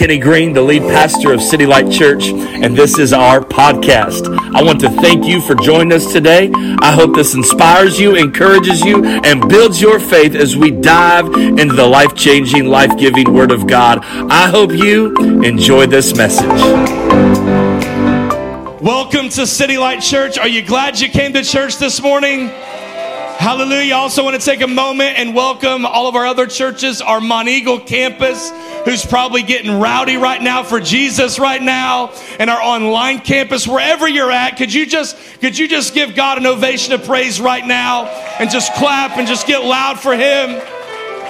Kenny Green, the lead pastor of City Light Church, and this is our podcast. I want to thank you for joining us today. I hope this inspires you, encourages you, and builds your faith as we dive into the life changing, life giving Word of God. I hope you enjoy this message. Welcome to City Light Church. Are you glad you came to church this morning? Hallelujah. Also want to take a moment and welcome all of our other churches, our Monteagle campus, who's probably getting rowdy right now for Jesus right now, and our online campus, wherever you're at. Could you just could you just give God an ovation of praise right now and just clap and just get loud for him?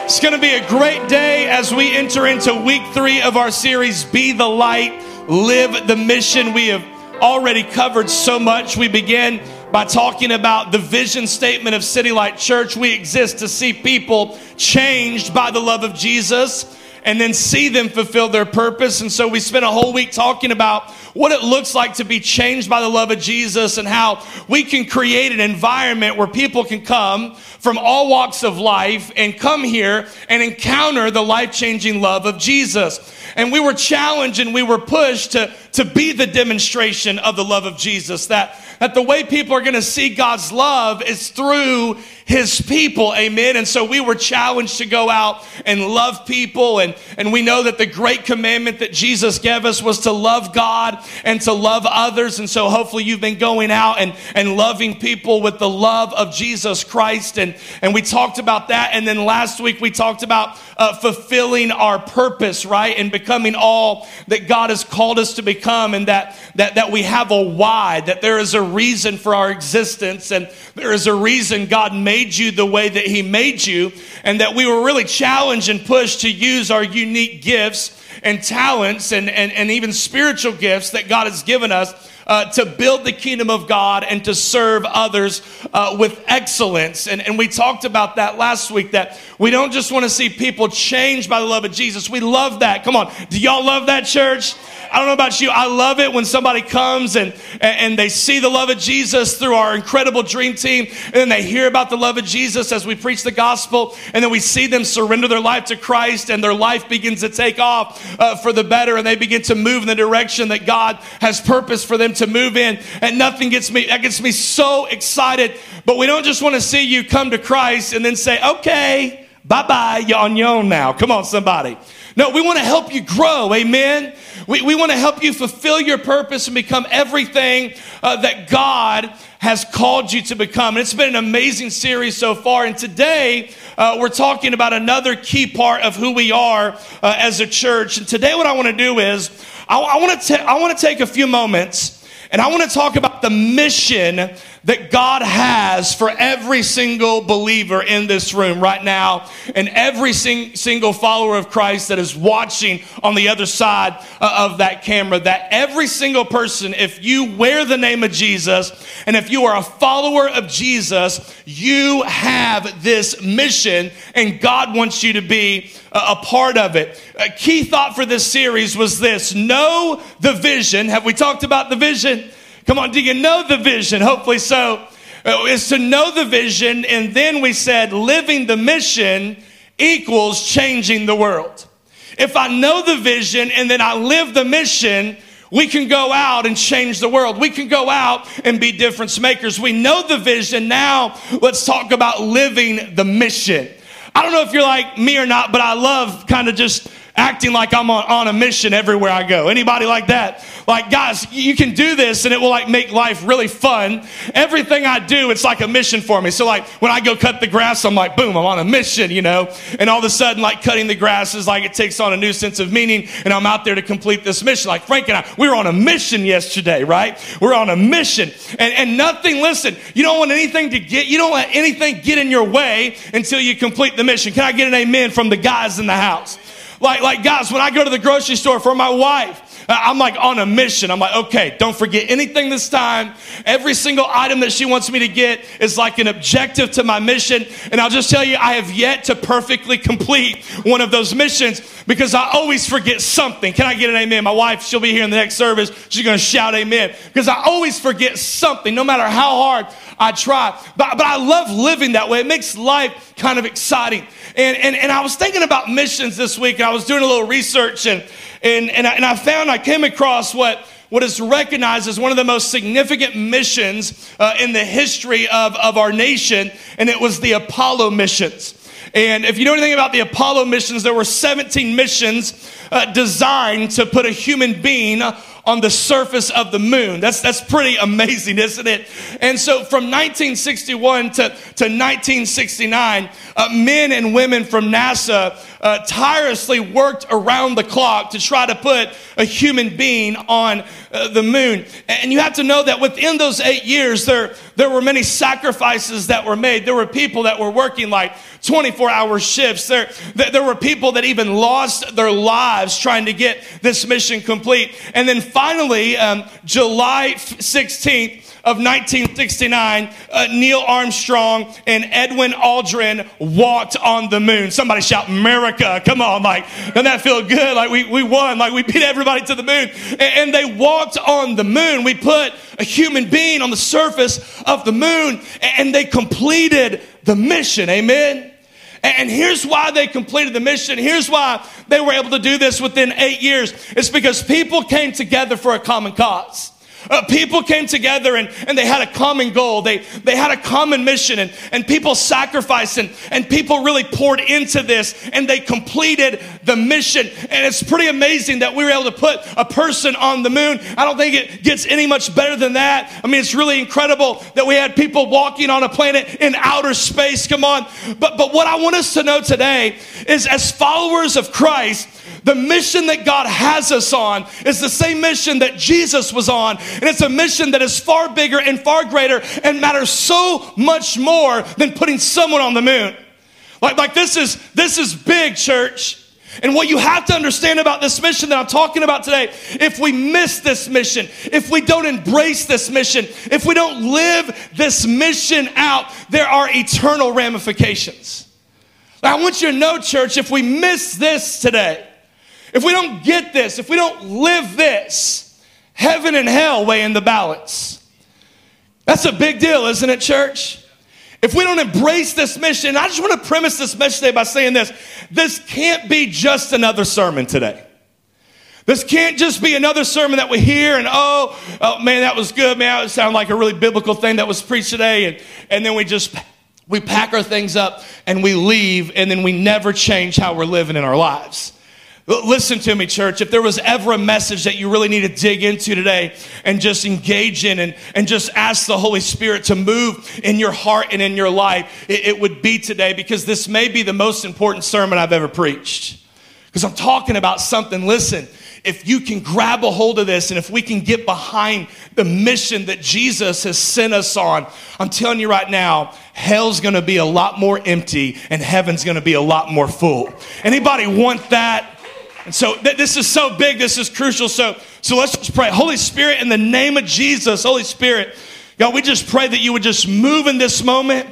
It's going to be a great day as we enter into week 3 of our series Be the Light, Live the Mission. We have already covered so much. We began by talking about the vision statement of City Light Church. We exist to see people changed by the love of Jesus and then see them fulfill their purpose. And so we spent a whole week talking about what it looks like to be changed by the love of Jesus and how we can create an environment where people can come from all walks of life and come here and encounter the life changing love of Jesus. And we were challenged and we were pushed to, to be the demonstration of the love of Jesus. That, that the way people are going to see God's love is through his people. Amen. And so we were challenged to go out and love people. And, and we know that the great commandment that Jesus gave us was to love God and to love others. And so hopefully you've been going out and, and loving people with the love of Jesus Christ. And, and we talked about that. And then last week we talked about uh, fulfilling our purpose, right? And becoming all that God has called us to become and that, that, that we have a why, that there is a reason for our existence and there is a reason God made you the way that He made you and that we were really challenged and pushed to use our unique gifts and talents and, and, and even spiritual gifts that God has given us uh, to build the kingdom of God and to serve others uh, with excellence. And, and we talked about that last week that we don't just want to see people changed by the love of Jesus. We love that. Come on. Do y'all love that church? I don't know about you. I love it when somebody comes and, and they see the love of Jesus through our incredible dream team. And then they hear about the love of Jesus as we preach the gospel. And then we see them surrender their life to Christ and their life begins to take off uh, for the better. And they begin to move in the direction that God has purpose for them to move in. And nothing gets me, that gets me so excited. But we don't just want to see you come to Christ and then say, okay, bye bye, you're on your own now. Come on, somebody. No, we want to help you grow. Amen. We, we want to help you fulfill your purpose and become everything uh, that God has called you to become. And it's been an amazing series so far. And today, uh, we're talking about another key part of who we are uh, as a church. And today, what I want to do is I, I want to I want to take a few moments and I want to talk about the mission that God has for every single believer in this room right now and every sing- single follower of Christ that is watching on the other side uh, of that camera. That every single person, if you wear the name of Jesus and if you are a follower of Jesus, you have this mission and God wants you to be a part of it. A key thought for this series was this know the vision. Have we talked about the vision? Come on, do you know the vision? Hopefully so. Uh, is to know the vision, and then we said living the mission equals changing the world. If I know the vision and then I live the mission, we can go out and change the world. We can go out and be difference makers. We know the vision. Now let's talk about living the mission. I don't know if you're like me or not, but I love kind of just acting like I'm on, on a mission everywhere I go. Anybody like that? Like, guys, you can do this and it will like make life really fun. Everything I do, it's like a mission for me. So like when I go cut the grass, I'm like, boom, I'm on a mission, you know? And all of a sudden, like cutting the grass is like it takes on a new sense of meaning and I'm out there to complete this mission. Like Frank and I, we were on a mission yesterday, right? We're on a mission and, and nothing, listen, you don't want anything to get, you don't let anything get in your way until you complete the mission. Can I get an amen from the guys in the house? Like, like guys, when I go to the grocery store for my wife, uh, I'm like on a mission. I'm like, okay, don't forget anything this time. Every single item that she wants me to get is like an objective to my mission. And I'll just tell you, I have yet to perfectly complete one of those missions because I always forget something. Can I get an amen? My wife, she'll be here in the next service. She's going to shout amen because I always forget something, no matter how hard I try. But, but I love living that way. It makes life kind of exciting. And, and, and I was thinking about missions this week and I was doing a little research and, And, and, I, and I found I came across what, what is recognized as one of the most significant missions uh, in the history of, of our nation, and it was the Apollo missions. And if you know anything about the Apollo missions, there were 17 missions uh, designed to put a human being on the surface of the moon. That's, that's pretty amazing, isn't it? And so from 1961 to, to 1969, uh, men and women from NASA uh, tirelessly worked around the clock to try to put a human being on uh, the moon. And you have to know that within those eight years, there, there were many sacrifices that were made. There were people that were working like 24 hour shifts. There, there were people that even lost their lives trying to get this mission complete. And then finally, um, July 16th, of 1969, uh, Neil Armstrong and Edwin Aldrin walked on the moon. Somebody shout, America. Come on. Like, doesn't that feel good? Like, we, we won. Like, we beat everybody to the moon. And, and they walked on the moon. We put a human being on the surface of the moon and they completed the mission. Amen. And here's why they completed the mission. Here's why they were able to do this within eight years. It's because people came together for a common cause. Uh, people came together and, and they had a common goal. They, they had a common mission and, and people sacrificed and, and people really poured into this and they completed the mission. And it's pretty amazing that we were able to put a person on the moon. I don't think it gets any much better than that. I mean, it's really incredible that we had people walking on a planet in outer space. Come on. But, but what I want us to know today is as followers of Christ, the mission that God has us on is the same mission that Jesus was on. And it's a mission that is far bigger and far greater and matters so much more than putting someone on the moon. Like, like this is this is big, church. And what you have to understand about this mission that I'm talking about today, if we miss this mission, if we don't embrace this mission, if we don't live this mission out, there are eternal ramifications. I want you to know, church, if we miss this today, if we don't get this, if we don't live this, heaven and hell weigh in the balance. That's a big deal, isn't it, church? If we don't embrace this mission, I just want to premise this message today by saying this this can't be just another sermon today. This can't just be another sermon that we hear and oh, oh man, that was good, man. It sounded like a really biblical thing that was preached today, and, and then we just we pack our things up and we leave, and then we never change how we're living in our lives. Listen to me, church. If there was ever a message that you really need to dig into today and just engage in and, and just ask the Holy Spirit to move in your heart and in your life, it, it would be today because this may be the most important sermon I've ever preached. Because I'm talking about something, listen, if you can grab a hold of this and if we can get behind the mission that Jesus has sent us on, I'm telling you right now, hell's gonna be a lot more empty and heaven's gonna be a lot more full. Anybody want that? And so th- this is so big, this is crucial. So, so let's just pray. Holy Spirit, in the name of Jesus, Holy Spirit, God, we just pray that you would just move in this moment.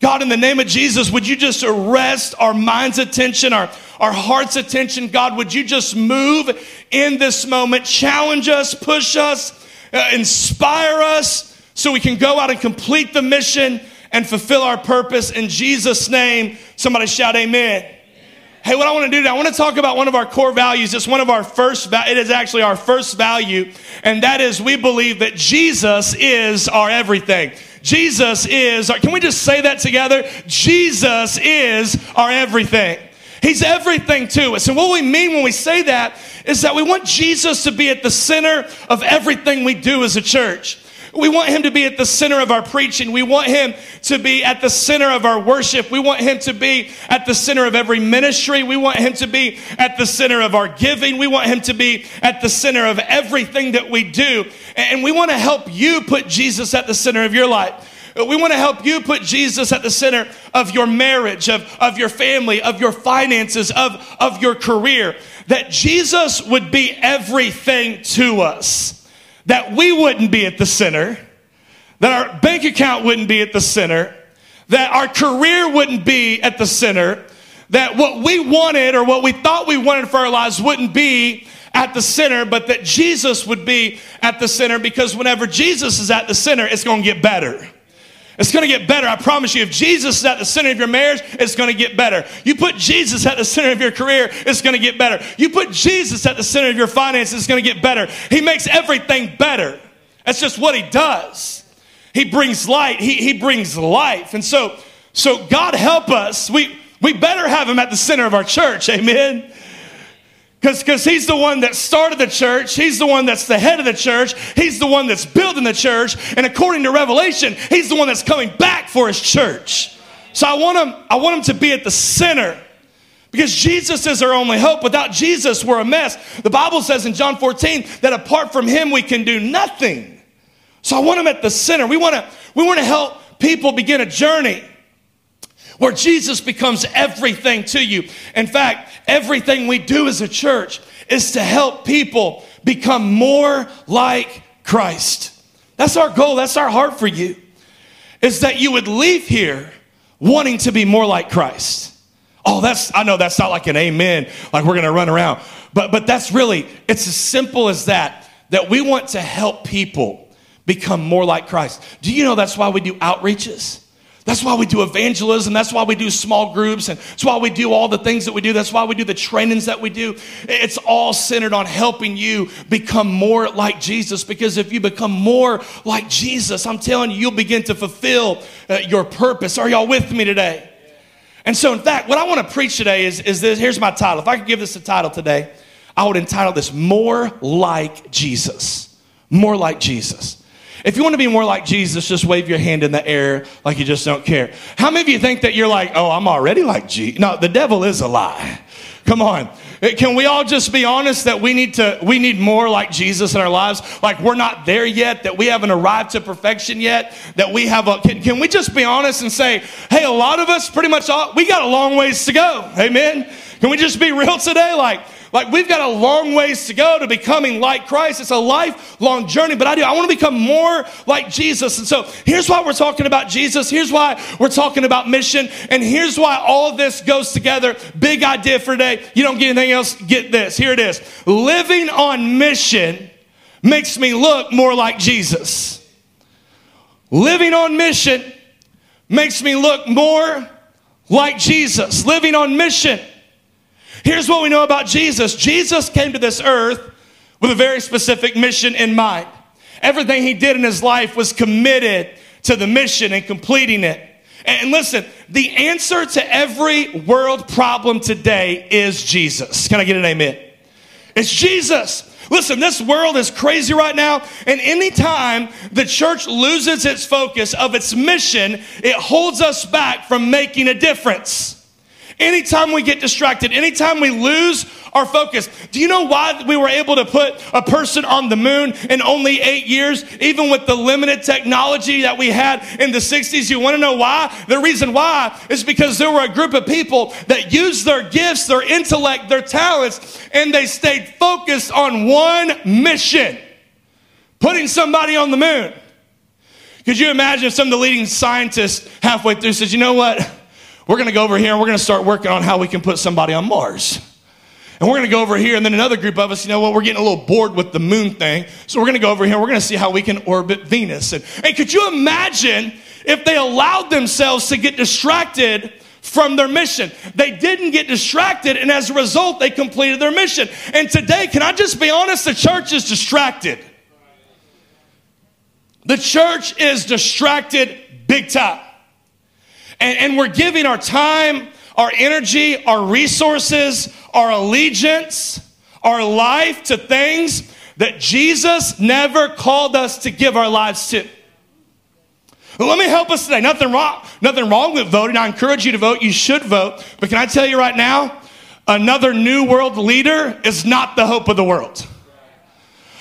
God, in the name of Jesus, would you just arrest our mind's attention, our, our heart's attention? God, would you just move in this moment, challenge us, push us, uh, inspire us so we can go out and complete the mission and fulfill our purpose in Jesus' name? Somebody shout, Amen. Hey, what I want to do today, I want to talk about one of our core values. It's one of our first, it is actually our first value, and that is we believe that Jesus is our everything. Jesus is, our, can we just say that together? Jesus is our everything. He's everything to us. And what we mean when we say that is that we want Jesus to be at the center of everything we do as a church. We want him to be at the center of our preaching. We want him to be at the center of our worship. We want him to be at the center of every ministry. We want him to be at the center of our giving. We want him to be at the center of everything that we do. And we want to help you put Jesus at the center of your life. We want to help you put Jesus at the center of your marriage, of, of your family, of your finances, of, of your career. That Jesus would be everything to us that we wouldn't be at the center, that our bank account wouldn't be at the center, that our career wouldn't be at the center, that what we wanted or what we thought we wanted for our lives wouldn't be at the center, but that Jesus would be at the center because whenever Jesus is at the center, it's going to get better. It's going to get better. I promise you. If Jesus is at the center of your marriage, it's going to get better. You put Jesus at the center of your career, it's going to get better. You put Jesus at the center of your finances, it's going to get better. He makes everything better. That's just what he does. He brings light, he, he brings life. And so, so God help us. We, we better have him at the center of our church. Amen. Because he's the one that started the church. He's the one that's the head of the church. He's the one that's building the church. And according to Revelation, he's the one that's coming back for his church. So I want him, I want him to be at the center. Because Jesus is our only hope. Without Jesus, we're a mess. The Bible says in John 14 that apart from him, we can do nothing. So I want him at the center. We want to, we want to help people begin a journey where Jesus becomes everything to you. In fact, everything we do as a church is to help people become more like Christ. That's our goal. That's our heart for you. Is that you would leave here wanting to be more like Christ. Oh, that's, I know that's not like an amen, like we're to run around. But, but that's really, it's as simple as that, that we want to help people become more like Christ. Do you know that's why we do outreaches? That's why we do evangelism. That's why we do small groups. And that's why we do all the things that we do. That's why we do the trainings that we do. It's all centered on helping you become more like Jesus. Because if you become more like Jesus, I'm telling you, you'll begin to fulfill uh, your purpose. Are y'all with me today? And so, in fact, what I want to preach today is, is this. Here's my title. If I could give this a title today, I would entitle this More Like Jesus. More Like Jesus. If you want to be more like Jesus, just wave your hand in the air like you just don't care. How many of you think that you're like, oh, I'm already like Jesus? No, the devil is a lie. Come on. Uh, can we all just be honest that we need to we need more like Jesus in our lives? Like we're not there yet, that we haven't arrived to perfection yet, that we have a can, can we just be honest and say, hey, a lot of us pretty much all we got a long ways to go. Amen. Can we just be real today? Like like we've got a long ways to go to becoming like Christ. It's a lifelong journey, but I do. I want to become more like Jesus. And so here's why we're talking about Jesus. Here's why we're talking about mission. And here's why all this goes together. Big idea for today. You don't get anything else. Get this. Here it is. Living on mission makes me look more like Jesus. Living on mission makes me look more like Jesus. Living on mission Here's what we know about Jesus Jesus came to this earth with a very specific mission in mind. Everything he did in his life was committed to the mission and completing it. And listen, the answer to every world problem today is Jesus. Can I get an amen? It's Jesus. Listen, this world is crazy right now, and anytime the church loses its focus of its mission, it holds us back from making a difference. Anytime we get distracted, anytime we lose our focus. Do you know why we were able to put a person on the moon in only eight years, even with the limited technology that we had in the 60s? You want to know why? The reason why is because there were a group of people that used their gifts, their intellect, their talents, and they stayed focused on one mission putting somebody on the moon. Could you imagine if some of the leading scientists halfway through said, you know what? We're going to go over here and we're going to start working on how we can put somebody on Mars. And we're going to go over here, and then another group of us, you know what, we're getting a little bored with the moon thing. So we're going to go over here, we're going to see how we can orbit Venus. And, and could you imagine if they allowed themselves to get distracted from their mission? They didn't get distracted, and as a result, they completed their mission. And today, can I just be honest? The church is distracted. The church is distracted big time and, and we're giving our time, our energy, our resources, our allegiance, our life to things that Jesus never called us to give our lives to. let me help us today. Nothing wrong, nothing wrong with voting. I encourage you to vote. You should vote. But can I tell you right now, another new world leader is not the hope of the world.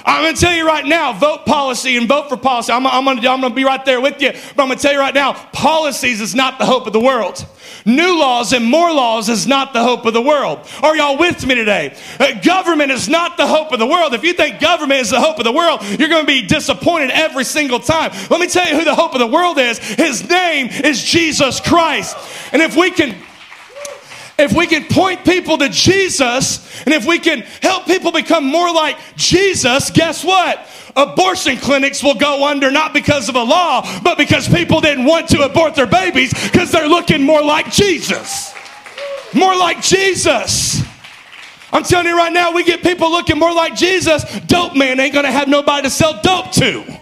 I'm going to tell you right now, vote policy and vote for policy. I'm, I'm going to be right there with you. But I'm going to tell you right now, policies is not the hope of the world. New laws and more laws is not the hope of the world. Are y'all with me today? Uh, government is not the hope of the world. If you think government is the hope of the world, you're going to be disappointed every single time. Let me tell you who the hope of the world is. His name is Jesus Christ. And if we can if we can point people to Jesus and if we can help people become more like Jesus, guess what? Abortion clinics will go under not because of a law, but because people didn't want to abort their babies because they're looking more like Jesus. More like Jesus. I'm telling you right now, we get people looking more like Jesus. Dope man ain't gonna have nobody to sell dope to.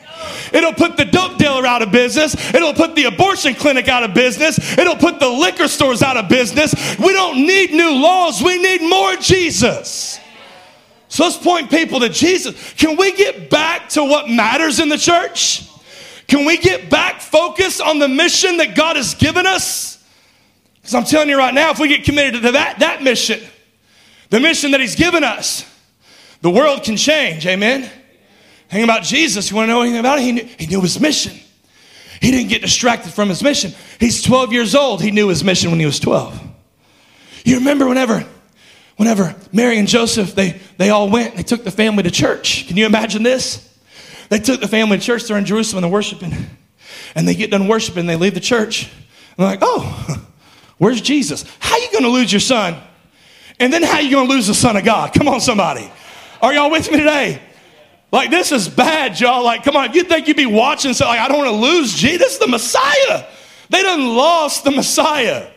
It'll put the dope dealer out of business. It'll put the abortion clinic out of business. It'll put the liquor stores out of business. We don't need new laws. We need more Jesus. So let's point people to Jesus. Can we get back to what matters in the church? Can we get back focused on the mission that God has given us? Because I'm telling you right now, if we get committed to that, that mission, the mission that He's given us, the world can change. Amen. Hang about Jesus. You want to know anything about it? He knew, he knew his mission. He didn't get distracted from his mission. He's 12 years old. He knew his mission when he was 12. You remember whenever, whenever Mary and Joseph, they, they all went, they took the family to church. Can you imagine this? They took the family to church. They're in Jerusalem and they're worshiping. And they get done worshiping. They leave the church. And they're like, oh, where's Jesus? How are you going to lose your son? And then how are you going to lose the son of God? Come on, somebody. Are y'all with me today? Like, this is bad, y'all. Like, come on, you think you'd be watching, so like, I don't want to lose Jesus, the Messiah. They done lost the Messiah.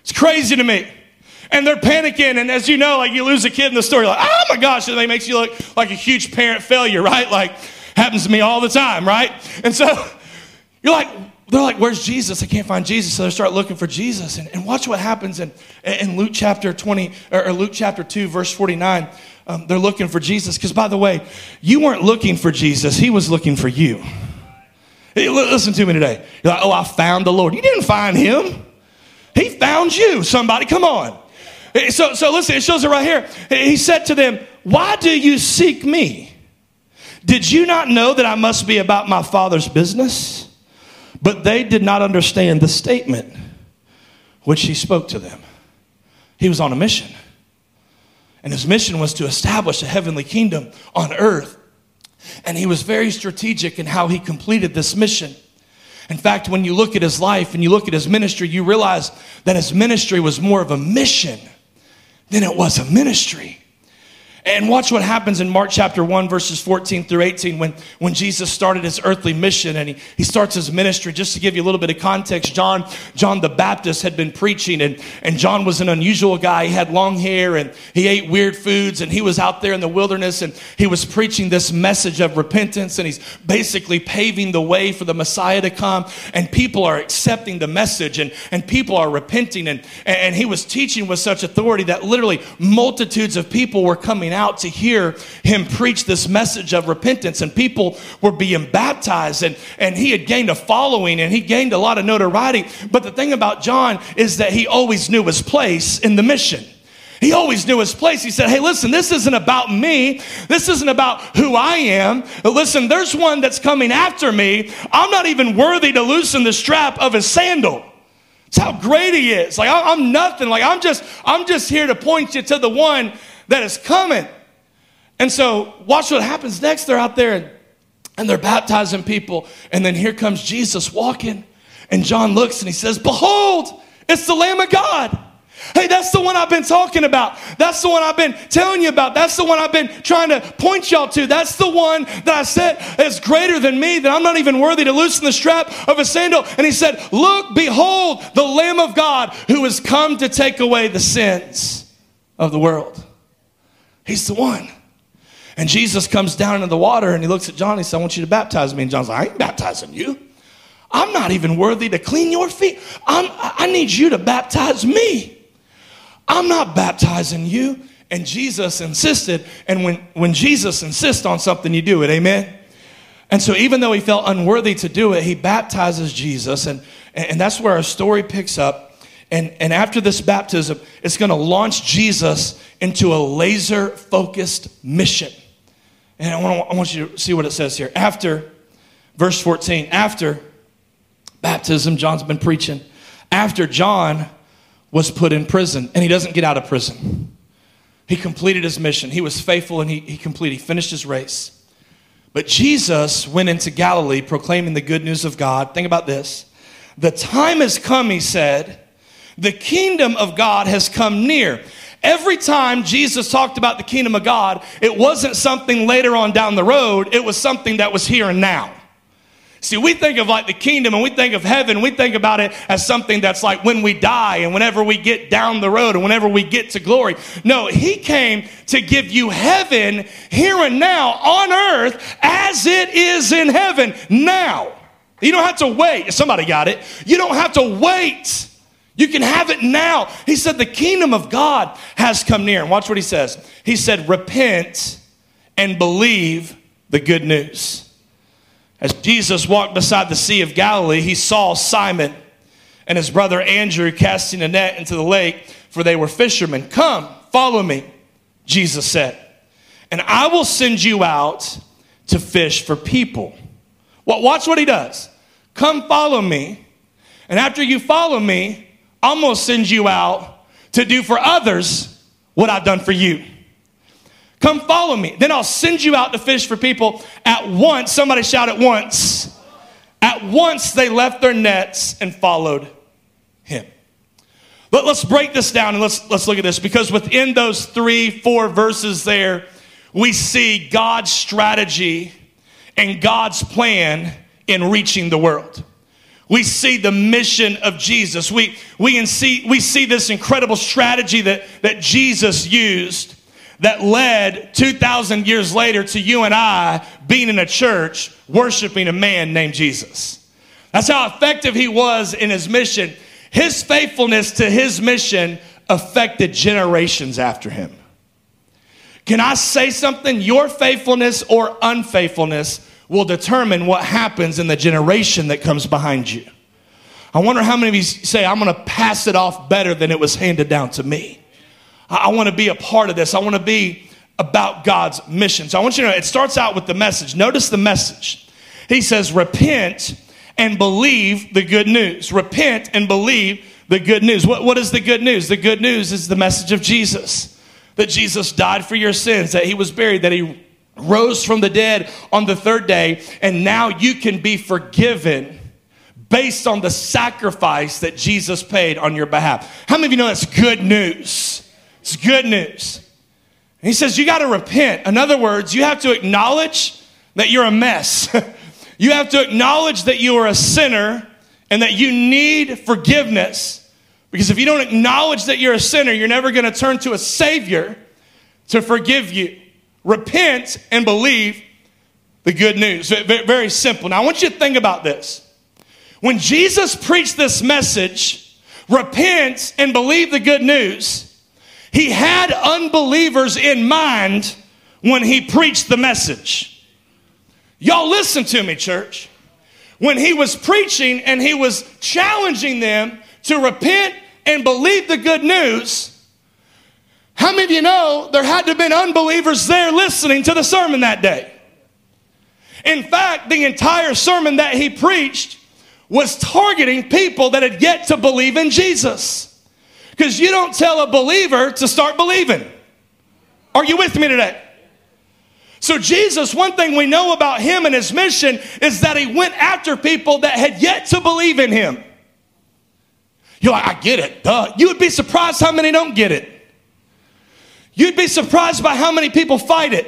It's crazy to me. And they're panicking, and as you know, like you lose a kid in the story, like, oh my gosh, and makes you look like a huge parent failure, right? Like, happens to me all the time, right? And so you're like, they're like, where's Jesus? I can't find Jesus. So they start looking for Jesus. And, and watch what happens in, in Luke chapter 20, or, Luke chapter 2, verse 49 um, they're looking for Jesus. Because, by the way, you weren't looking for Jesus, He was looking for you. Hey, listen to me today. You're like, oh, I found the Lord. You didn't find Him, He found you. Somebody, come on. So, so listen, it shows it right here. He said to them, Why do you seek me? Did you not know that I must be about my Father's business? But they did not understand the statement which he spoke to them. He was on a mission. And his mission was to establish a heavenly kingdom on earth. And he was very strategic in how he completed this mission. In fact, when you look at his life and you look at his ministry, you realize that his ministry was more of a mission than it was a ministry. And watch what happens in Mark chapter 1, verses 14 through 18, when, when Jesus started his earthly mission and he, he starts his ministry. Just to give you a little bit of context, John, John the Baptist had been preaching, and, and John was an unusual guy. He had long hair and he ate weird foods, and he was out there in the wilderness and he was preaching this message of repentance, and he's basically paving the way for the Messiah to come. And people are accepting the message, and, and people are repenting. And, and he was teaching with such authority that literally multitudes of people were coming out to hear him preach this message of repentance, and people were being baptized, and, and he had gained a following and he gained a lot of notoriety. But the thing about John is that he always knew his place in the mission. He always knew his place. He said, Hey, listen, this isn't about me. This isn't about who I am. But listen, there's one that's coming after me. I'm not even worthy to loosen the strap of his sandal. It's how great he is. Like I'm nothing. Like I'm just, I'm just here to point you to the one that is coming. And so, watch what happens next. They're out there and, and they're baptizing people. And then here comes Jesus walking. And John looks and he says, Behold, it's the Lamb of God. Hey, that's the one I've been talking about. That's the one I've been telling you about. That's the one I've been trying to point y'all to. That's the one that I said is greater than me, that I'm not even worthy to loosen the strap of a sandal. And he said, Look, behold, the Lamb of God who has come to take away the sins of the world. He's the one. And Jesus comes down into the water and he looks at John and he says, I want you to baptize me. And John's like, I ain't baptizing you. I'm not even worthy to clean your feet. I'm, I need you to baptize me. I'm not baptizing you. And Jesus insisted. And when, when Jesus insists on something, you do it. Amen? And so, even though he felt unworthy to do it, he baptizes Jesus. And, and that's where our story picks up. And, and after this baptism, it's going to launch Jesus into a laser focused mission. And I want, I want you to see what it says here. After, verse 14, after baptism, John's been preaching. After John was put in prison, and he doesn't get out of prison. He completed his mission. He was faithful and he, he completed, he finished his race. But Jesus went into Galilee proclaiming the good news of God. Think about this. The time has come, he said, The kingdom of God has come near. Every time Jesus talked about the kingdom of God, it wasn't something later on down the road, it was something that was here and now. See, we think of like the kingdom and we think of heaven, we think about it as something that's like when we die and whenever we get down the road and whenever we get to glory. No, he came to give you heaven here and now on earth as it is in heaven now. You don't have to wait. Somebody got it. You don't have to wait. You can have it now. He said, The kingdom of God has come near. And watch what he says. He said, Repent and believe the good news. As Jesus walked beside the Sea of Galilee, he saw Simon and his brother Andrew casting a net into the lake, for they were fishermen. Come, follow me, Jesus said, and I will send you out to fish for people. Well, watch what he does. Come follow me, and after you follow me, I'm going to send you out to do for others what I've done for you. Come follow me. Then I'll send you out to fish for people. At once, somebody shout at once. At once they left their nets and followed him. But let's break this down and let's, let's look at this because within those three, four verses there, we see God's strategy and God's plan in reaching the world. We see the mission of Jesus. We, we, see, we see this incredible strategy that, that Jesus used that led 2,000 years later to you and I being in a church worshiping a man named Jesus. That's how effective he was in his mission. His faithfulness to his mission affected generations after him. Can I say something? Your faithfulness or unfaithfulness will determine what happens in the generation that comes behind you. I wonder how many of you say, I'm going to pass it off better than it was handed down to me. I, want to be a part of this. I want to be about God's mission. So I want you to know it starts out with the message. Notice the message. He says, Repent and believe the good news. Repent and believe the good news. What, what is the good news? The good news is the message of Jesus that Jesus died for your sins, that he was buried, that he rose from the dead on the third day, and now you can be forgiven based on the sacrifice that Jesus paid on your behalf. How many of you know that's good news? It's good news. He says, You got to repent. In other words, you have to acknowledge that you're a mess. you have to acknowledge that you are a sinner and that you need forgiveness. Because if you don't acknowledge that you're a sinner, you're never going to turn to a Savior to forgive you. Repent and believe the good news. Very simple. Now, I want you to think about this. When Jesus preached this message, repent and believe the good news, he had unbelievers in mind when he preached the message. Y'all listen to me, church. When he was preaching and he was challenging them to repent and believe the good news, how many of you know there had to have been unbelievers there listening to the sermon that day? In fact, the entire sermon that he preached was targeting people that had yet to believe in Jesus. Because you don't tell a believer to start believing. Are you with me today? So, Jesus, one thing we know about him and his mission is that he went after people that had yet to believe in him. You're like, I get it. Duh. You would be surprised how many don't get it. You'd be surprised by how many people fight it.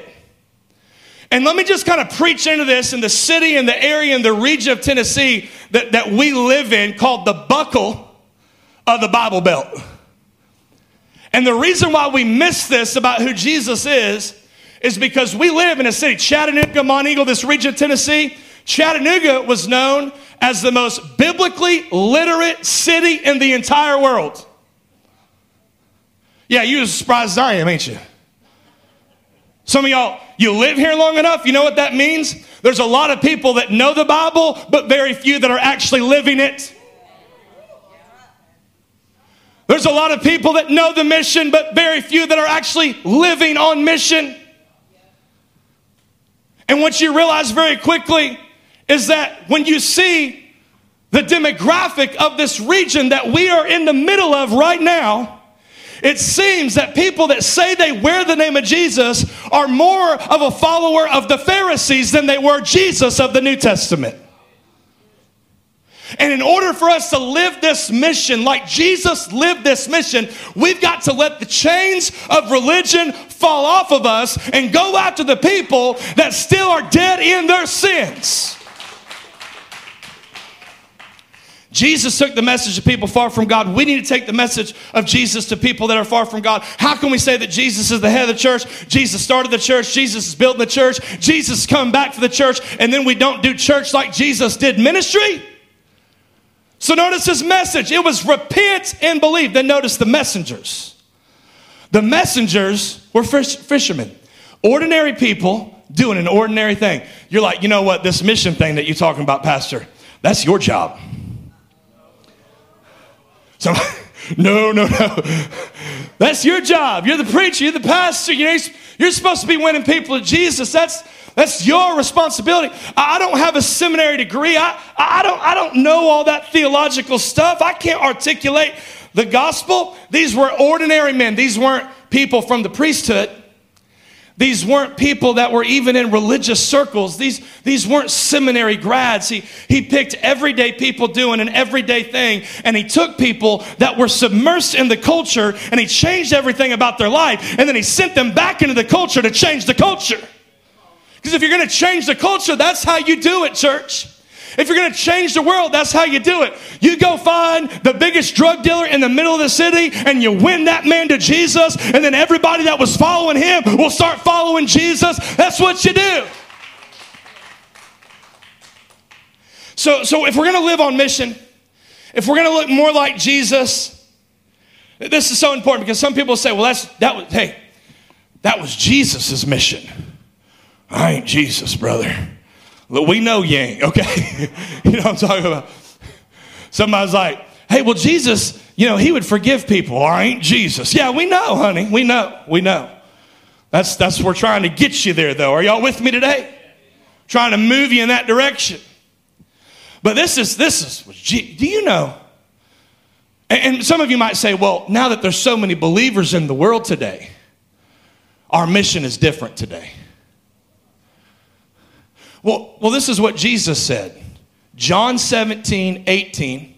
And let me just kind of preach into this in the city and the area and the region of Tennessee that, that we live in called the buckle of the Bible Belt. And the reason why we miss this about who Jesus is, is because we live in a city, Chattanooga, Monteagle, this region of Tennessee. Chattanooga was known as the most biblically literate city in the entire world. Yeah, you as surprised as I am, ain't you? Some of y'all, you live here long enough, you know what that means? There's a lot of people that know the Bible, but very few that are actually living it. There's a lot of people that know the mission, but very few that are actually living on mission. And what you realize very quickly is that when you see the demographic of this region that we are in the middle of right now, it seems that people that say they wear the name of Jesus are more of a follower of the Pharisees than they were Jesus of the New Testament. And in order for us to live this mission like Jesus lived this mission, we've got to let the chains of religion fall off of us and go after the people that still are dead in their sins. Jesus took the message to people far from God. We need to take the message of Jesus to people that are far from God. How can we say that Jesus is the head of the church? Jesus started the church. Jesus is building the church. Jesus is coming back for the church. And then we don't do church like Jesus did ministry? So notice his message. It was repent and believe. Then notice the messengers. The messengers were fish, fishermen, ordinary people doing an ordinary thing. You're like, you know what? This mission thing that you're talking about, Pastor, that's your job. So, no, no, no. That's your job. You're the preacher. You're the pastor. You're, you're supposed to be winning people to Jesus. That's that's your responsibility. I don't have a seminary degree. I, I, don't, I don't know all that theological stuff. I can't articulate the gospel. These were ordinary men. These weren't people from the priesthood. These weren't people that were even in religious circles. These, these weren't seminary grads. He, he picked everyday people doing an everyday thing, and he took people that were submersed in the culture, and he changed everything about their life, and then he sent them back into the culture to change the culture. Because if you're going to change the culture, that's how you do it, church. If you're going to change the world, that's how you do it. You go find the biggest drug dealer in the middle of the city and you win that man to Jesus, and then everybody that was following him will start following Jesus. That's what you do. So, so if we're going to live on mission, if we're going to look more like Jesus, this is so important because some people say, well, that's, that was, hey, that was Jesus' mission. I ain't Jesus, brother. Look, we know you ain't, okay? you know what I'm talking about? Somebody's like, hey, well, Jesus, you know, he would forgive people, I ain't Jesus. Yeah, we know, honey. We know. We know. That's, that's we're trying to get you there, though. Are y'all with me today? Trying to move you in that direction. But this is, this is, do you know? And some of you might say, well, now that there's so many believers in the world today, our mission is different today. Well, well, this is what Jesus said. John 17, 18,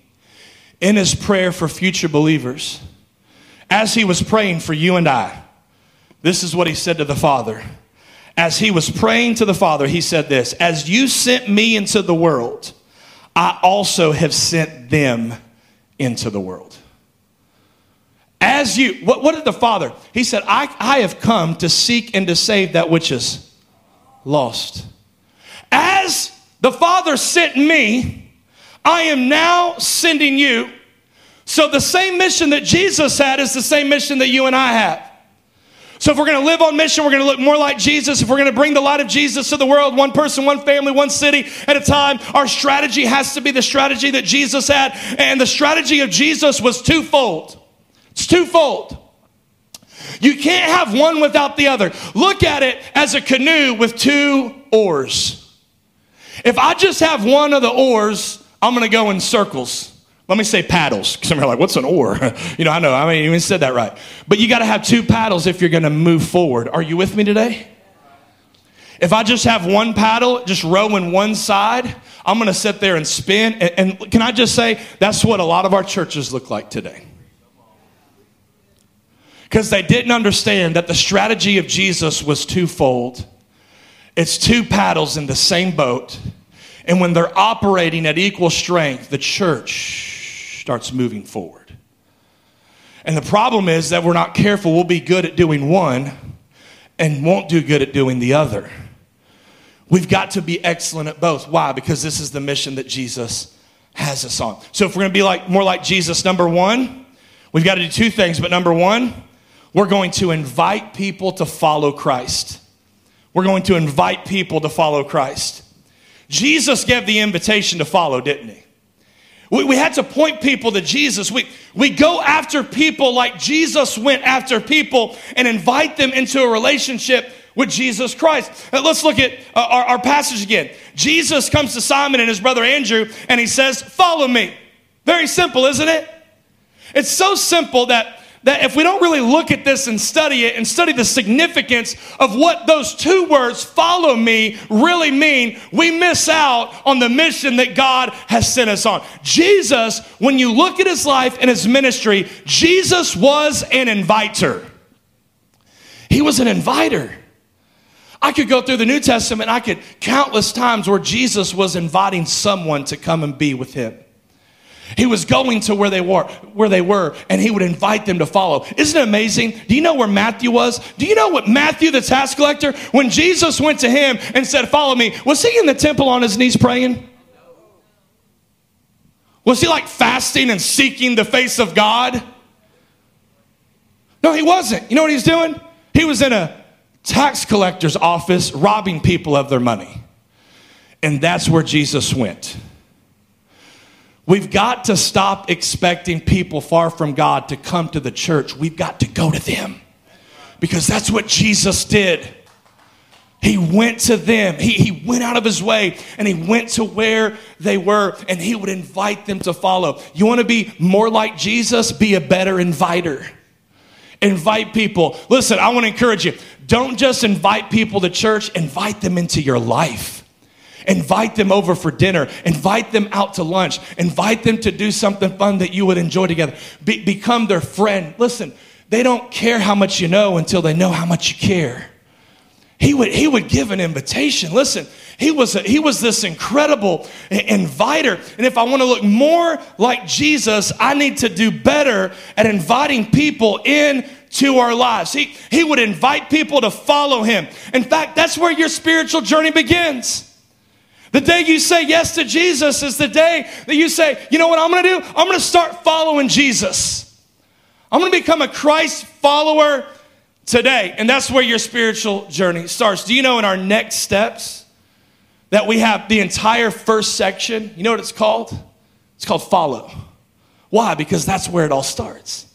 in his prayer for future believers, as he was praying for you and I, this is what he said to the Father. As he was praying to the Father, he said this As you sent me into the world, I also have sent them into the world. As you, what, what did the Father? He said, I, I have come to seek and to save that which is lost. As the Father sent me, I am now sending you. So the same mission that Jesus had is the same mission that you and I have. So if we're going to live on mission, we're going to look more like Jesus. If we're going to bring the light of Jesus to the world, one person, one family, one city at a time, our strategy has to be the strategy that Jesus had. And the strategy of Jesus was twofold. It's twofold. You can't have one without the other. Look at it as a canoe with two oars. If I just have one of the oars, I'm going to go in circles. Let me say paddles. Some are like, what's an oar? you know, I know, I mean, you even said that right. But you got to have two paddles if you're going to move forward. Are you with me today? If I just have one paddle, just rowing one side, I'm going to sit there and spin. And, and can I just say, that's what a lot of our churches look like today. Because they didn't understand that the strategy of Jesus was twofold it's two paddles in the same boat. And when they're operating at equal strength, the church starts moving forward. And the problem is that we're not careful. We'll be good at doing one and won't do good at doing the other. We've got to be excellent at both. Why? Because this is the mission that Jesus has us on. So if we're going to be like more like Jesus, number one, we've got to do two things. But number one, we're going to invite people to follow Christ. We're going to invite people to follow Christ. Jesus gave the invitation to follow, didn't he? We, we had to point people to Jesus. We, we go after people like Jesus went after people and invite them into a relationship with Jesus Christ. Now, let's look at uh, our, our passage again. Jesus comes to Simon and his brother Andrew and he says, Follow me. Very simple, isn't it? It's so simple that that if we don't really look at this and study it and study the significance of what those two words, follow me, really mean, we miss out on the mission that God has sent us on. Jesus, when you look at his life and his ministry, Jesus was an inviter. He was an inviter. I could go through the New Testament, I could countless times where Jesus was inviting someone to come and be with him. He was going to where they were, where they were, and he would invite them to follow. Isn't it amazing? Do you know where Matthew was? Do you know what Matthew, the tax collector, when Jesus went to him and said, Follow me, was he in the temple on his knees praying? Was he like fasting and seeking the face of God? No, he wasn't. You know what he's doing? He was in a tax collector's office robbing people of their money. And that's where Jesus went. We've got to stop expecting people far from God to come to the church. We've got to go to them because that's what Jesus did. He went to them. He, he went out of his way and he went to where they were and he would invite them to follow. You want to be more like Jesus? Be a better inviter. Invite people. Listen, I want to encourage you. Don't just invite people to church, invite them into your life. Invite them over for dinner. Invite them out to lunch. Invite them to do something fun that you would enjoy together. Be- become their friend. Listen, they don't care how much you know until they know how much you care. He would, he would give an invitation. Listen, he was, a, he was this incredible inviter. And if I want to look more like Jesus, I need to do better at inviting people in to our lives. He, he would invite people to follow him. In fact, that's where your spiritual journey begins. The day you say yes to Jesus is the day that you say, you know what I'm gonna do? I'm gonna start following Jesus. I'm gonna become a Christ follower today. And that's where your spiritual journey starts. Do you know in our next steps that we have the entire first section? You know what it's called? It's called follow. Why? Because that's where it all starts.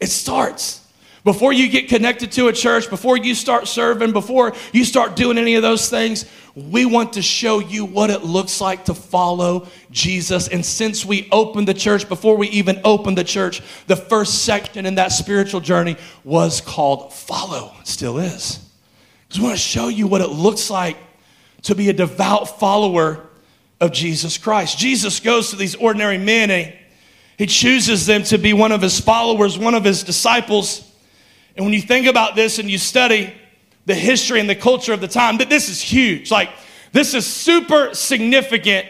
It starts before you get connected to a church, before you start serving, before you start doing any of those things, we want to show you what it looks like to follow Jesus. And since we opened the church, before we even opened the church, the first section in that spiritual journey was called Follow. It still is. Because we want to show you what it looks like to be a devout follower of Jesus Christ. Jesus goes to these ordinary men and he chooses them to be one of his followers, one of his disciples. And when you think about this and you study the history and the culture of the time, that this is huge. Like, this is super significant.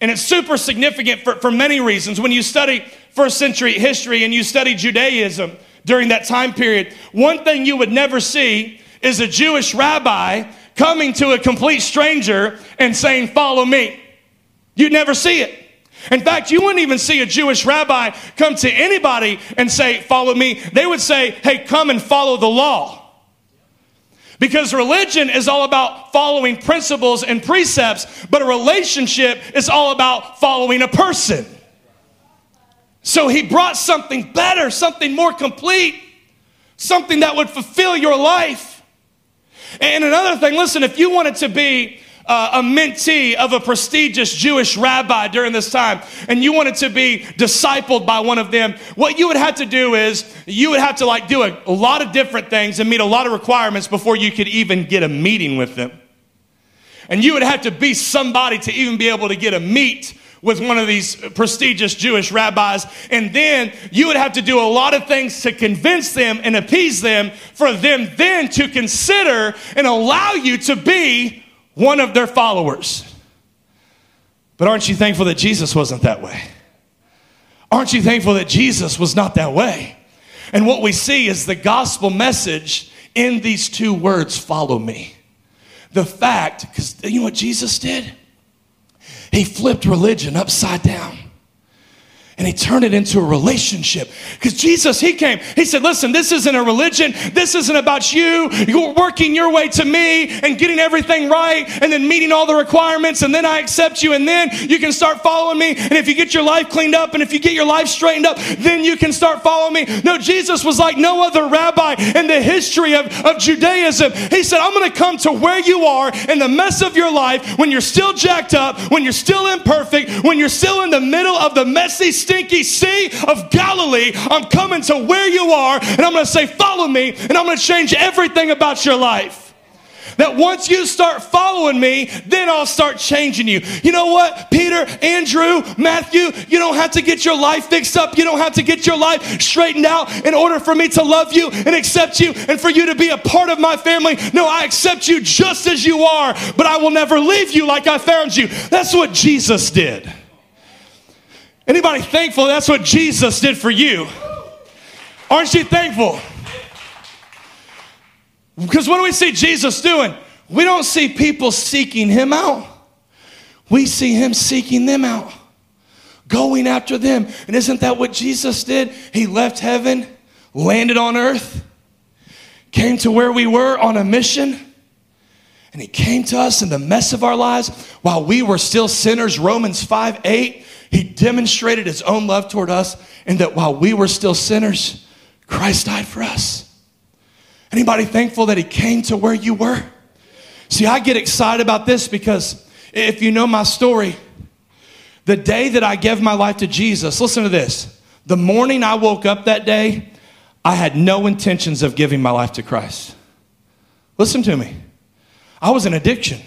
And it's super significant for, for many reasons. When you study first century history and you study Judaism during that time period, one thing you would never see is a Jewish rabbi coming to a complete stranger and saying, Follow me. You'd never see it. In fact, you wouldn't even see a Jewish rabbi come to anybody and say, Follow me. They would say, Hey, come and follow the law. Because religion is all about following principles and precepts, but a relationship is all about following a person. So he brought something better, something more complete, something that would fulfill your life. And another thing, listen, if you wanted to be uh, a mentee of a prestigious Jewish rabbi during this time, and you wanted to be discipled by one of them, what you would have to do is you would have to like do a, a lot of different things and meet a lot of requirements before you could even get a meeting with them. And you would have to be somebody to even be able to get a meet with one of these prestigious Jewish rabbis. And then you would have to do a lot of things to convince them and appease them for them then to consider and allow you to be one of their followers. But aren't you thankful that Jesus wasn't that way? Aren't you thankful that Jesus was not that way? And what we see is the gospel message in these two words follow me. The fact, because you know what Jesus did? He flipped religion upside down and he turned it into a relationship. Because Jesus, he came, he said, Listen, this isn't a religion. This isn't about you. You're working your way to me and getting everything right and then meeting all the requirements, and then I accept you, and then you can start following me. And if you get your life cleaned up and if you get your life straightened up, then you can start following me. No, Jesus was like no other rabbi in the history of, of Judaism. He said, I'm going to come to where you are in the mess of your life when you're still jacked up, when you're still imperfect, when you're still in the middle of the messy stuff stinky sea of Galilee. I'm coming to where you are, and I'm going to say, Follow me, and I'm going to change everything about your life. That once you start following me, then I'll start changing you. You know what? Peter, Andrew, Matthew, you don't have to get your life fixed up. You don't have to get your life straightened out in order for me to love you and accept you and for you to be a part of my family. No, I accept you just as you are, but I will never leave you like I found you. That's what Jesus did. Anybody thankful that's what Jesus did for you? Aren't you thankful? Because what do we see Jesus doing? We don't see people seeking him out. We see him seeking them out, going after them. And isn't that what Jesus did? He left heaven, landed on earth, came to where we were on a mission, and he came to us in the mess of our lives while we were still sinners. Romans 5 8, he demonstrated his own love toward us, and that while we were still sinners, Christ died for us. Anybody thankful that he came to where you were? See, I get excited about this because if you know my story, the day that I gave my life to Jesus, listen to this. The morning I woke up that day, I had no intentions of giving my life to Christ. Listen to me. I was in addiction.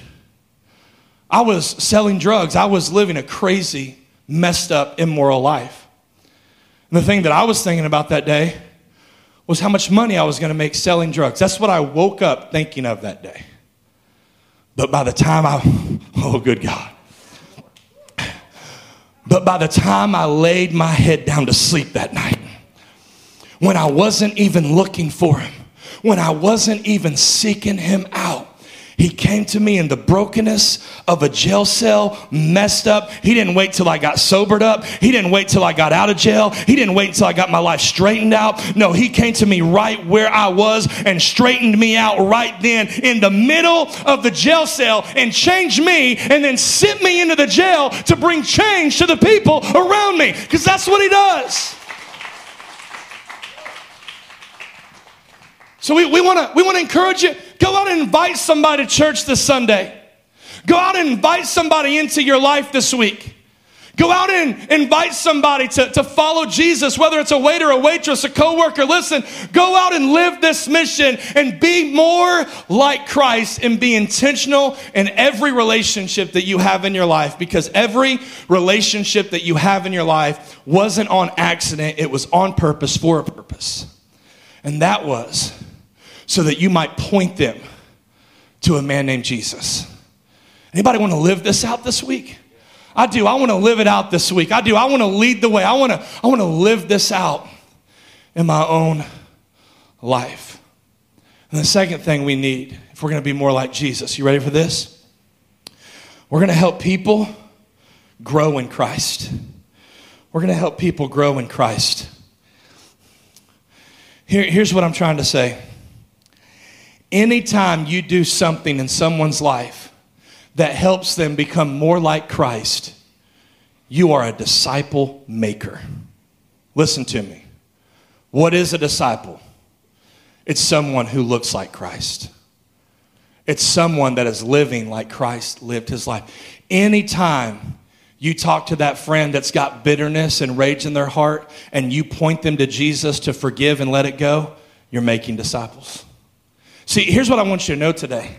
I was selling drugs. I was living a crazy, messed up, immoral life. And the thing that I was thinking about that day was how much money I was going to make selling drugs. That's what I woke up thinking of that day. But by the time I, oh, good God. But by the time I laid my head down to sleep that night, when I wasn't even looking for him, when I wasn't even seeking him out, he came to me in the brokenness of a jail cell, messed up. He didn't wait till I got sobered up. He didn't wait till I got out of jail. He didn't wait until I got my life straightened out. No, he came to me right where I was and straightened me out right then in the middle of the jail cell and changed me and then sent me into the jail to bring change to the people around me because that's what he does. So we, we want to we wanna encourage you go out and invite somebody to church this Sunday. Go out and invite somebody into your life this week. Go out and invite somebody to, to follow Jesus, whether it's a waiter, a waitress, a coworker. Listen, go out and live this mission and be more like Christ and be intentional in every relationship that you have in your life because every relationship that you have in your life wasn't on accident, it was on purpose for a purpose. And that was so that you might point them to a man named Jesus. Anybody want to live this out this week? I do. I want to live it out this week. I do. I want to lead the way. I want to I want to live this out in my own life. And the second thing we need if we're going to be more like Jesus, you ready for this? We're going to help people grow in Christ. We're going to help people grow in Christ. Here, here's what I'm trying to say anytime you do something in someone's life that helps them become more like Christ, you are a disciple maker. Listen to me. What is a disciple? It's someone who looks like Christ. It's someone that is living like Christ lived his life. Anytime you talk to that friend that's got bitterness and rage in their heart and you point them to Jesus to forgive and let it go, you're making disciples. See, here's what I want you to know today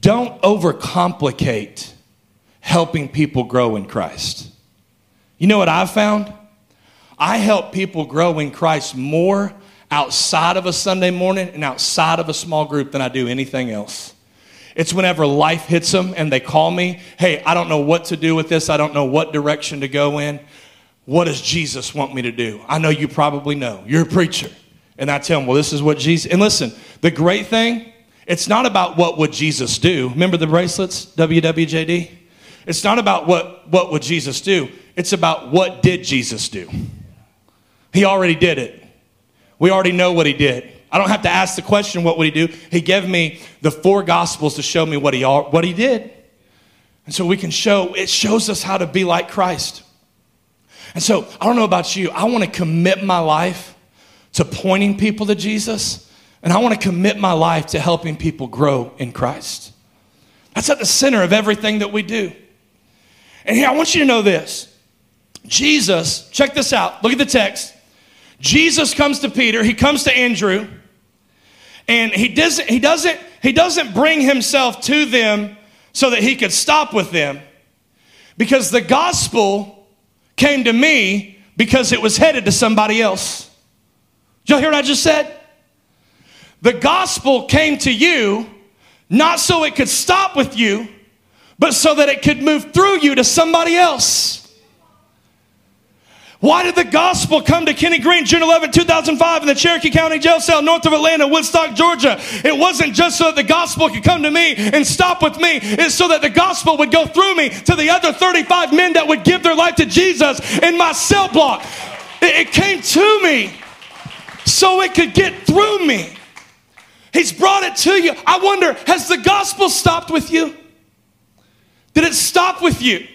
don't overcomplicate helping people grow in Christ. You know what I've found? I help people grow in Christ more outside of a Sunday morning and outside of a small group than I do anything else. It's whenever life hits them and they call me, hey, I don't know what to do with this. I don't know what direction to go in. What does Jesus want me to do? I know you probably know. You're a preacher. And I tell them, well, this is what Jesus, and listen, the great thing, it's not about what would Jesus do. Remember the bracelets, WWJD? It's not about what, what would Jesus do. It's about what did Jesus do. He already did it. We already know what he did. I don't have to ask the question, what would he do? He gave me the four gospels to show me what he, what he did. And so we can show, it shows us how to be like Christ. And so I don't know about you, I want to commit my life to pointing people to Jesus and I want to commit my life to helping people grow in Christ. That's at the center of everything that we do. And here, I want you to know this. Jesus, check this out. Look at the text. Jesus comes to Peter, he comes to Andrew, and he doesn't, he doesn't, he doesn't bring himself to them so that he could stop with them. Because the gospel came to me because it was headed to somebody else. Did y'all hear what I just said? The gospel came to you not so it could stop with you, but so that it could move through you to somebody else. Why did the gospel come to Kenny Green June 11, 2005 in the Cherokee County jail cell north of Atlanta, Woodstock, Georgia? It wasn't just so that the gospel could come to me and stop with me. It's so that the gospel would go through me to the other 35 men that would give their life to Jesus in my cell block. It, came to me so it could get through me. He's brought it to you. I wonder, has the gospel stopped with you? Did it stop with you?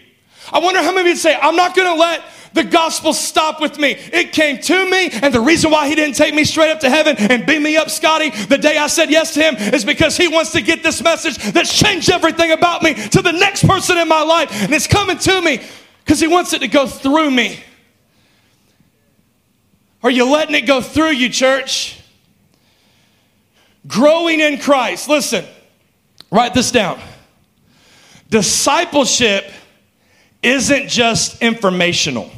I wonder how many of you say, I'm not going to let the gospel stop with me. It came to me, and the reason why he didn't take me straight up to heaven and beam me up, Scotty, the day I said yes to him, is because he wants to get this message that's changed everything about me to the next person in my life. And it's coming to me because he wants it to go through me. Are you letting it go through you, church? Growing in Christ. Listen, write this down. Discipleship isn't just informational.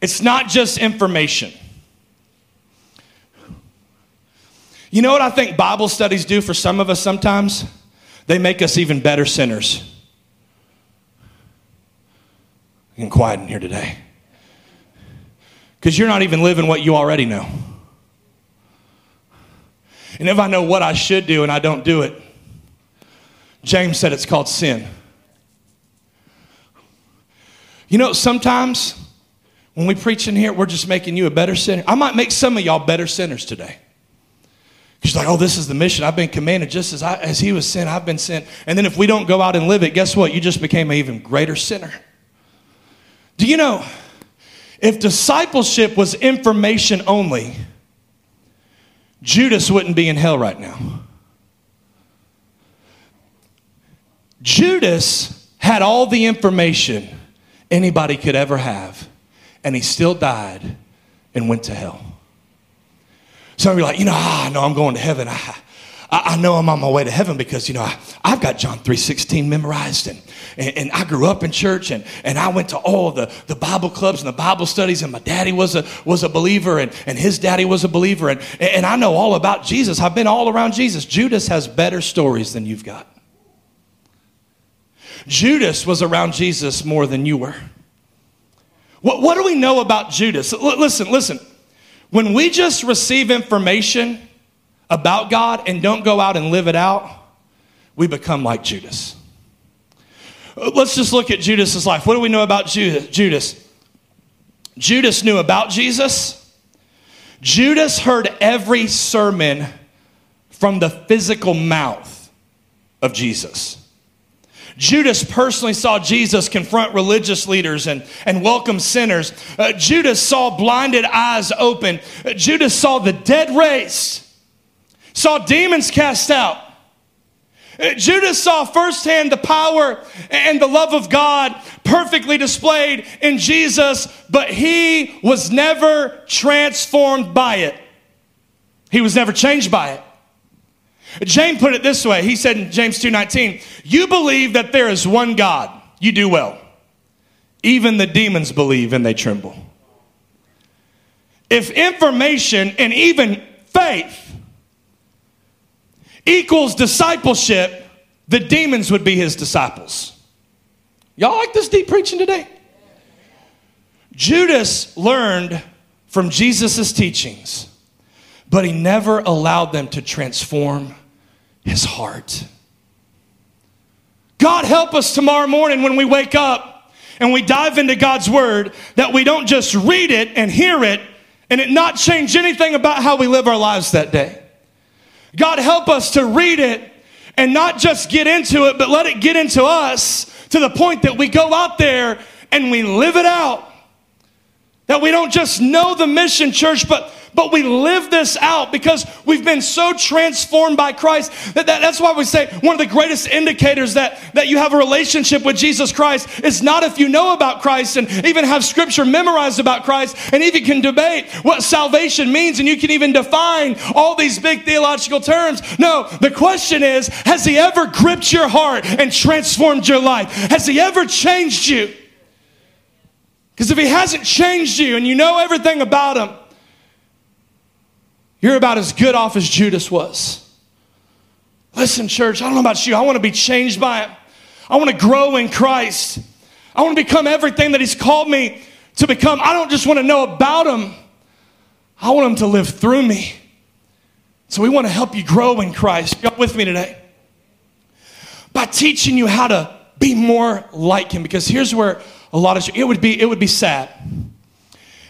It's not just information. You know what I think Bible studies do for some of us sometimes? They make us even better sinners. Getting quiet in here today. Because you're not even living what you already know. And if I know what I should do and I don't do it, James said it's called sin. You know, sometimes when we preach in here, we're just making you a better sinner. I might make some of y'all better sinners today. Because like, oh, this is the mission. I've been commanded just as, I, as he was sent, I've been sent. And then if we don't go out and live it, guess what? You just became an even greater sinner. Do you know, if discipleship was information only, Judas wouldn't be in hell right now. Judas had all the information anybody could ever have and he still died and went to hell. Some of you are like, you know, ah, know I'm going to heaven. I, I, know I'm on my way to heaven because, you know, I, have got John 3.16 memorized and, and, and, I grew up in church and, and I went to all the, the Bible clubs and the Bible studies and my daddy was a, was a believer and, and his daddy was a believer and, and I know all about Jesus. I've been all around Jesus. Judas has better stories than you've got. Judas was around Jesus more than you were. What, what do we know about Judas? L- listen, listen. When we just receive information about God and don't go out and live it out, we become like Judas. Let's just look at Judas's life. What do we know about Judas? Judas knew about Jesus. Judas heard every sermon from the physical mouth of Jesus. Judas personally saw Jesus confront religious leaders and, and welcome sinners. Uh, Judas saw blinded eyes open. Uh, Judas saw the dead raised, saw demons cast out. Uh, Judas saw firsthand the power and the love of God perfectly displayed in Jesus, but he was never transformed by it. He was never changed by it. James put it this way. He said in James 2:19, "You believe that there is one God. You do well. Even the demons believe and they tremble." If information and even faith equals discipleship, the demons would be his disciples. Y'all like this deep preaching today? Judas learned from Jesus' teachings, but he never allowed them to transform his heart. God, help us tomorrow morning when we wake up and we dive into God's word that we don't just read it and hear it and it not change anything about how we live our lives that day. God, help us to read it and not just get into it, but let it get into us to the point that we go out there and we live it out. That we don't just know the mission, church, but but we live this out because we've been so transformed by Christ. That, that, that's why we say one of the greatest indicators that, that you have a relationship with Jesus Christ is not if you know about Christ and even have scripture memorized about Christ and even can debate what salvation means and you can even define all these big theological terms. No, the question is, has he ever gripped your heart and transformed your life? Has he ever changed you? Because if he hasn't changed you and you know everything about him, you're about as good off as Judas was. Listen, church, I don't know about you. I want to be changed by him. I want to grow in Christ. I want to become everything that he's called me to become. I don't just want to know about him, I want him to live through me. So we want to help you grow in Christ. You with me today? By teaching you how to be more like him. Because here's where a lot of it would be it would be sad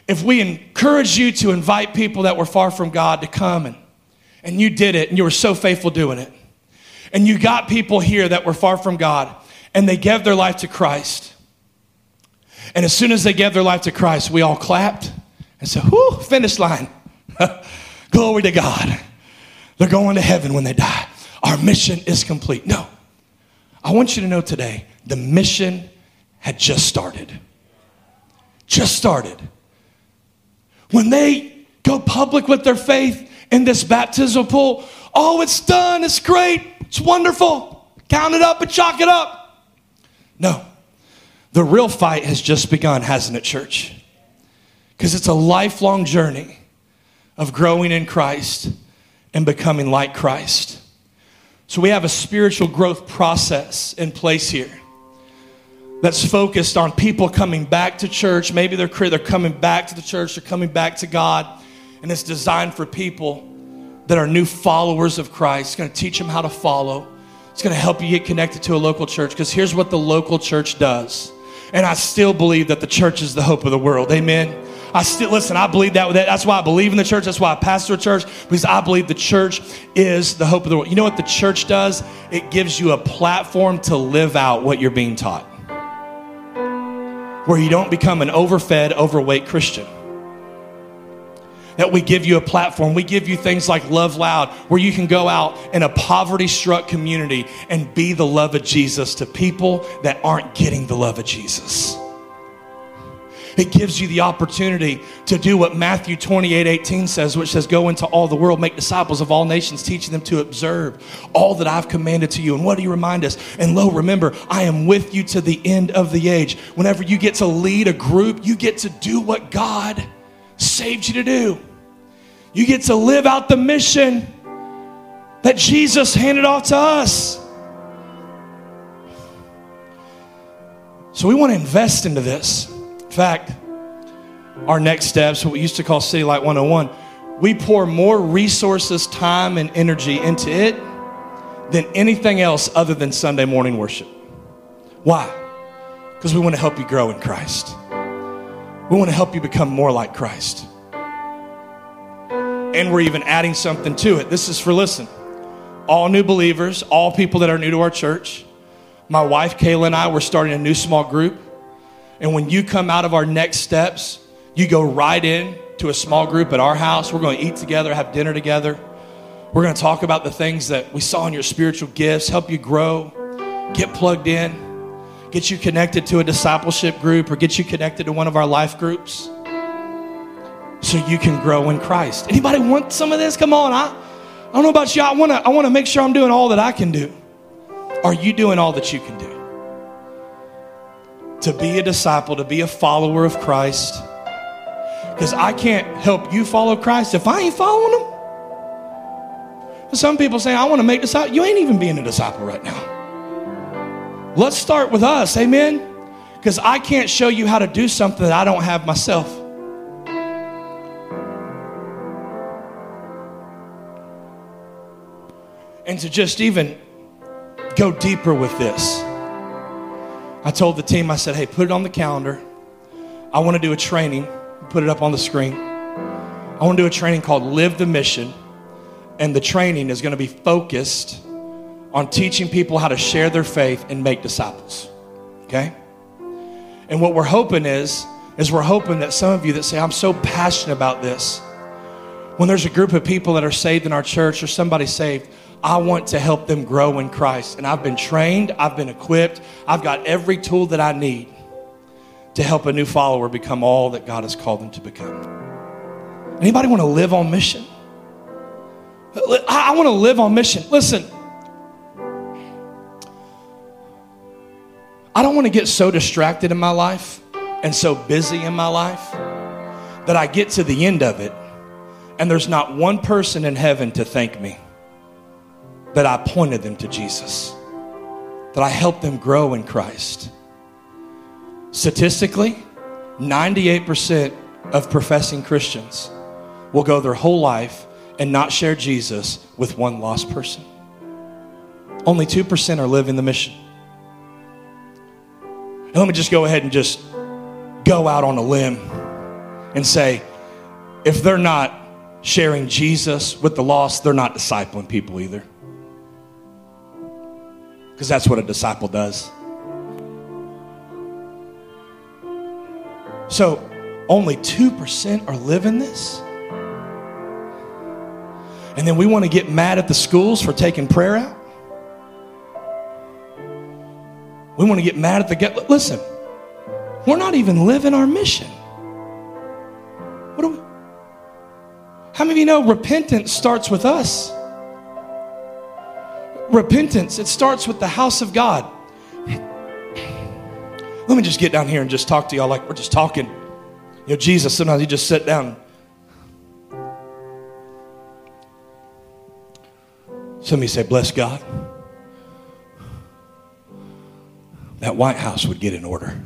if we encourage you to invite people that were far from God to come and, and you did it and you were so faithful doing it, and you got people here that were far from God and they gave their life to Christ. And as soon as they gave their life to Christ, we all clapped and said, Whoo, finish line. Glory to God. They're going to heaven when they die. Our mission is complete. No. I want you to know today the mission had just started. Just started. When they go public with their faith in this baptismal pool, oh, it's done, it's great, it's wonderful. Count it up and chalk it up. No, the real fight has just begun, hasn't it, church? Because it's a lifelong journey of growing in Christ and becoming like Christ. So we have a spiritual growth process in place here that's focused on people coming back to church. Maybe they're, they're coming back to the church, they're coming back to God, and it's designed for people that are new followers of Christ. It's going to teach them how to follow. It's going to help you get connected to a local church because here's what the local church does. And I still believe that the church is the hope of the world. Amen. I still listen, I believe that that's why I believe in the church. That's why I pastor a church, because I believe the church is the hope of the world. You know what the church does? It gives you a platform to live out what you're being taught where you don't become an overfed, overweight Christian. That we give you a platform. We give you things like Love Loud, where you can go out in a poverty struck community and be the love of Jesus to people that aren't getting the love of Jesus. It gives you the opportunity to do what Matthew 28 18 says, which says, Go into all the world, make disciples of all nations, teaching them to observe all that I've commanded to you. And what do you remind us? And lo, remember, I am with you to the end of the age. Whenever you get to lead a group, you get to do what God saved you to do. You get to live out the mission that Jesus handed off to us. So we want to invest into this fact, our next steps, what we used to call City Light 101, we pour more resources, time, and energy into it than anything else other than Sunday morning worship. Why? Because we want to help you grow in Christ. We want to help you become more like Christ. And we're even adding something to it. This is for listen. All new believers, all people that are new to our church. My wife Kayla and I, we're starting a new small group and when you come out of our next steps, you go right in to a small group at our house. We're going to eat together, have dinner together. We're going to talk about the things that we saw in your spiritual gifts, help you grow, get plugged in, get you connected to a discipleship group, or get you connected to one of our life groups so you can grow in Christ. Anybody want some of this? Come on. I, I don't know about you. I want to I want to make sure I'm doing all that I can do. Are you doing all that you can do? To be a disciple, to be a follower of Christ. Because I can't help you follow Christ if I ain't following him. Some people say, I want to make disciples. You ain't even being a disciple right now. Let's start with us, amen? Because I can't show you how to do something that I don't have myself. And to just even go deeper with this. I told the team, I said, hey, put it on the calendar. I want to do a training, put it up on the screen. I want to do a training called Live the Mission. And the training is going to be focused on teaching people how to share their faith and make disciples. Okay? And what we're hoping is is we're hoping that some of you that say, I'm so passionate about this, when there's a group of people that are saved in our church or somebody saved, I want to help them grow in Christ. And I've been trained, I've been equipped, I've got every tool that I need to help a new follower become all that God has called them to become. Anybody want to live on mission? I want to live on mission. Listen, I don't want to get so distracted in my life and so busy in my life that I get to the end of it and there's not one person in heaven to thank me that I pointed them to Jesus, that I helped them grow in Christ. Statistically, 98% of professing Christians will go their whole life and not share Jesus with one lost person. Only 2% are living the mission. And let me just go ahead and just go out on a limb and say, if they're not sharing Jesus with the lost, they're not discipling people either. Because that's what a disciple does. So only 2% are living this. And then we want to get mad at the schools for taking prayer out. We want to get mad at the get. Listen, we're not even living our mission. What do we? How many of you know repentance starts with us? Repentance, it starts with the house of God. Let me just get down here and just talk to y'all like we're just talking. You know, Jesus, sometimes he just sit down. Somebody say, Bless God. That White House would get in order.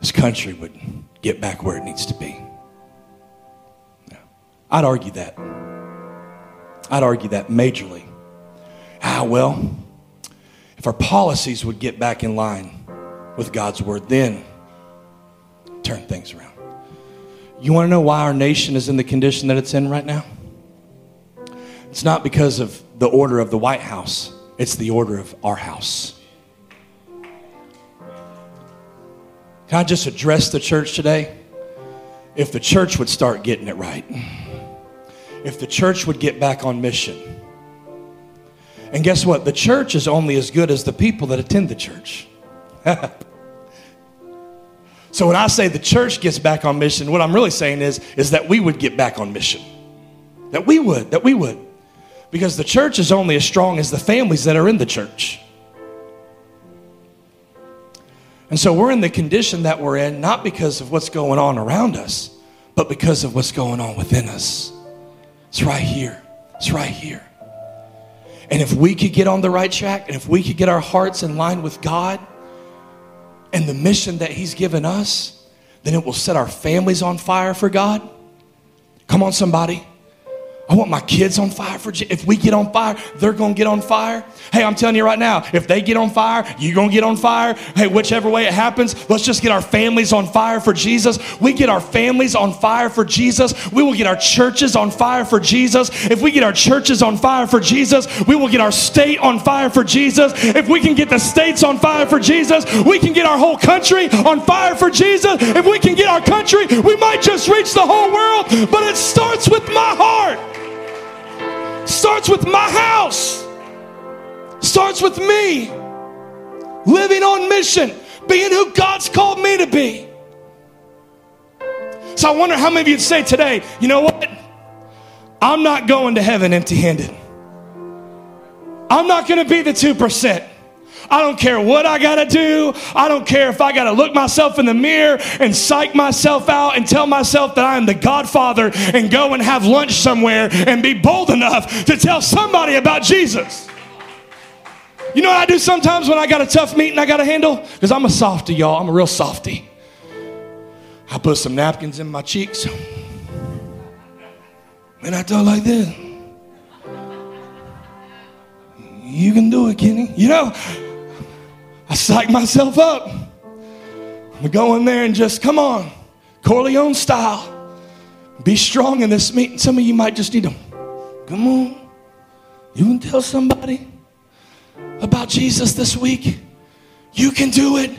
This country would get back where it needs to be. I'd argue that. I'd argue that majorly. Ah, well, if our policies would get back in line with God's word, then turn things around. You want to know why our nation is in the condition that it's in right now? It's not because of the order of the White House, it's the order of our house. Can I just address the church today? If the church would start getting it right if the church would get back on mission. And guess what? The church is only as good as the people that attend the church. so when I say the church gets back on mission, what I'm really saying is, is that we would get back on mission. That we would, that we would. Because the church is only as strong as the families that are in the church. And so we're in the condition that we're in, not because of what's going on around us, but because of what's going on within us. It's right here. It's right here. And if we could get on the right track, and if we could get our hearts in line with God and the mission that He's given us, then it will set our families on fire for God. Come on, somebody. I want my kids on fire for if we get on fire, they're going to get on fire. Hey, I'm telling you right now, if they get on fire, you're going to get on fire. Hey, whichever way it happens, let's just get our families on fire for Jesus. We get our families on fire for Jesus. We will get our churches on fire for Jesus. If we get our churches on fire for Jesus, we will get our state on fire for Jesus. If we can get the states on fire for Jesus, we can get our whole country on fire for Jesus. If we can get our country, we might just reach the whole world, but it starts with my heart starts with my house, starts with me living on mission, being who God's called me to be. So I wonder how many of you'd say today, you know what? I'm not going to heaven empty handed. I'm not going to be the 2%. I don't care what I got to do. I don't care if I got to look myself in the mirror and psych myself out and tell myself that I am the Godfather and go and have lunch somewhere and be bold enough to tell somebody about Jesus. You know what I do sometimes when I got a tough meeting I got to handle? Because I'm a softy, y'all. I'm a real softy. I put some napkins in my cheeks. And I talk like this. You can do it, Kenny. You know, I psych myself up. We go in there and just come on, Corleone style. Be strong in this meeting. Some of you might just need to come on. You can tell somebody about Jesus this week. You can do it.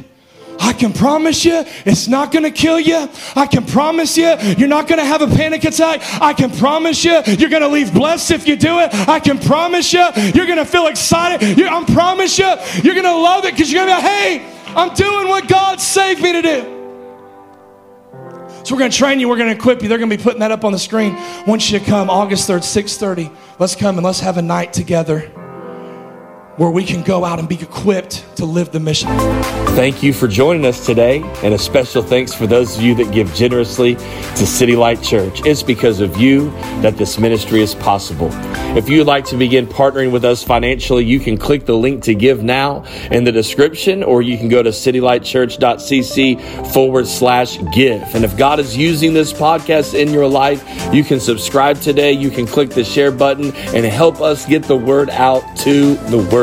I can promise you it's not going to kill you. I can promise you you're not going to have a panic attack. I can promise you you're going to leave blessed if you do it. I can promise you you're going to feel excited. You, I promise you you're going to love it because you're going to be like, hey, I'm doing what God saved me to do. So we're going to train you. We're going to equip you. They're going to be putting that up on the screen. Want you come August 3rd, 6.30. Let's come and let's have a night together where we can go out and be equipped to live the mission. Thank you for joining us today, and a special thanks for those of you that give generously to City Light Church. It's because of you that this ministry is possible. If you'd like to begin partnering with us financially, you can click the link to give now in the description, or you can go to citylightchurch.cc forward slash give. And if God is using this podcast in your life, you can subscribe today. You can click the share button and help us get the word out to the world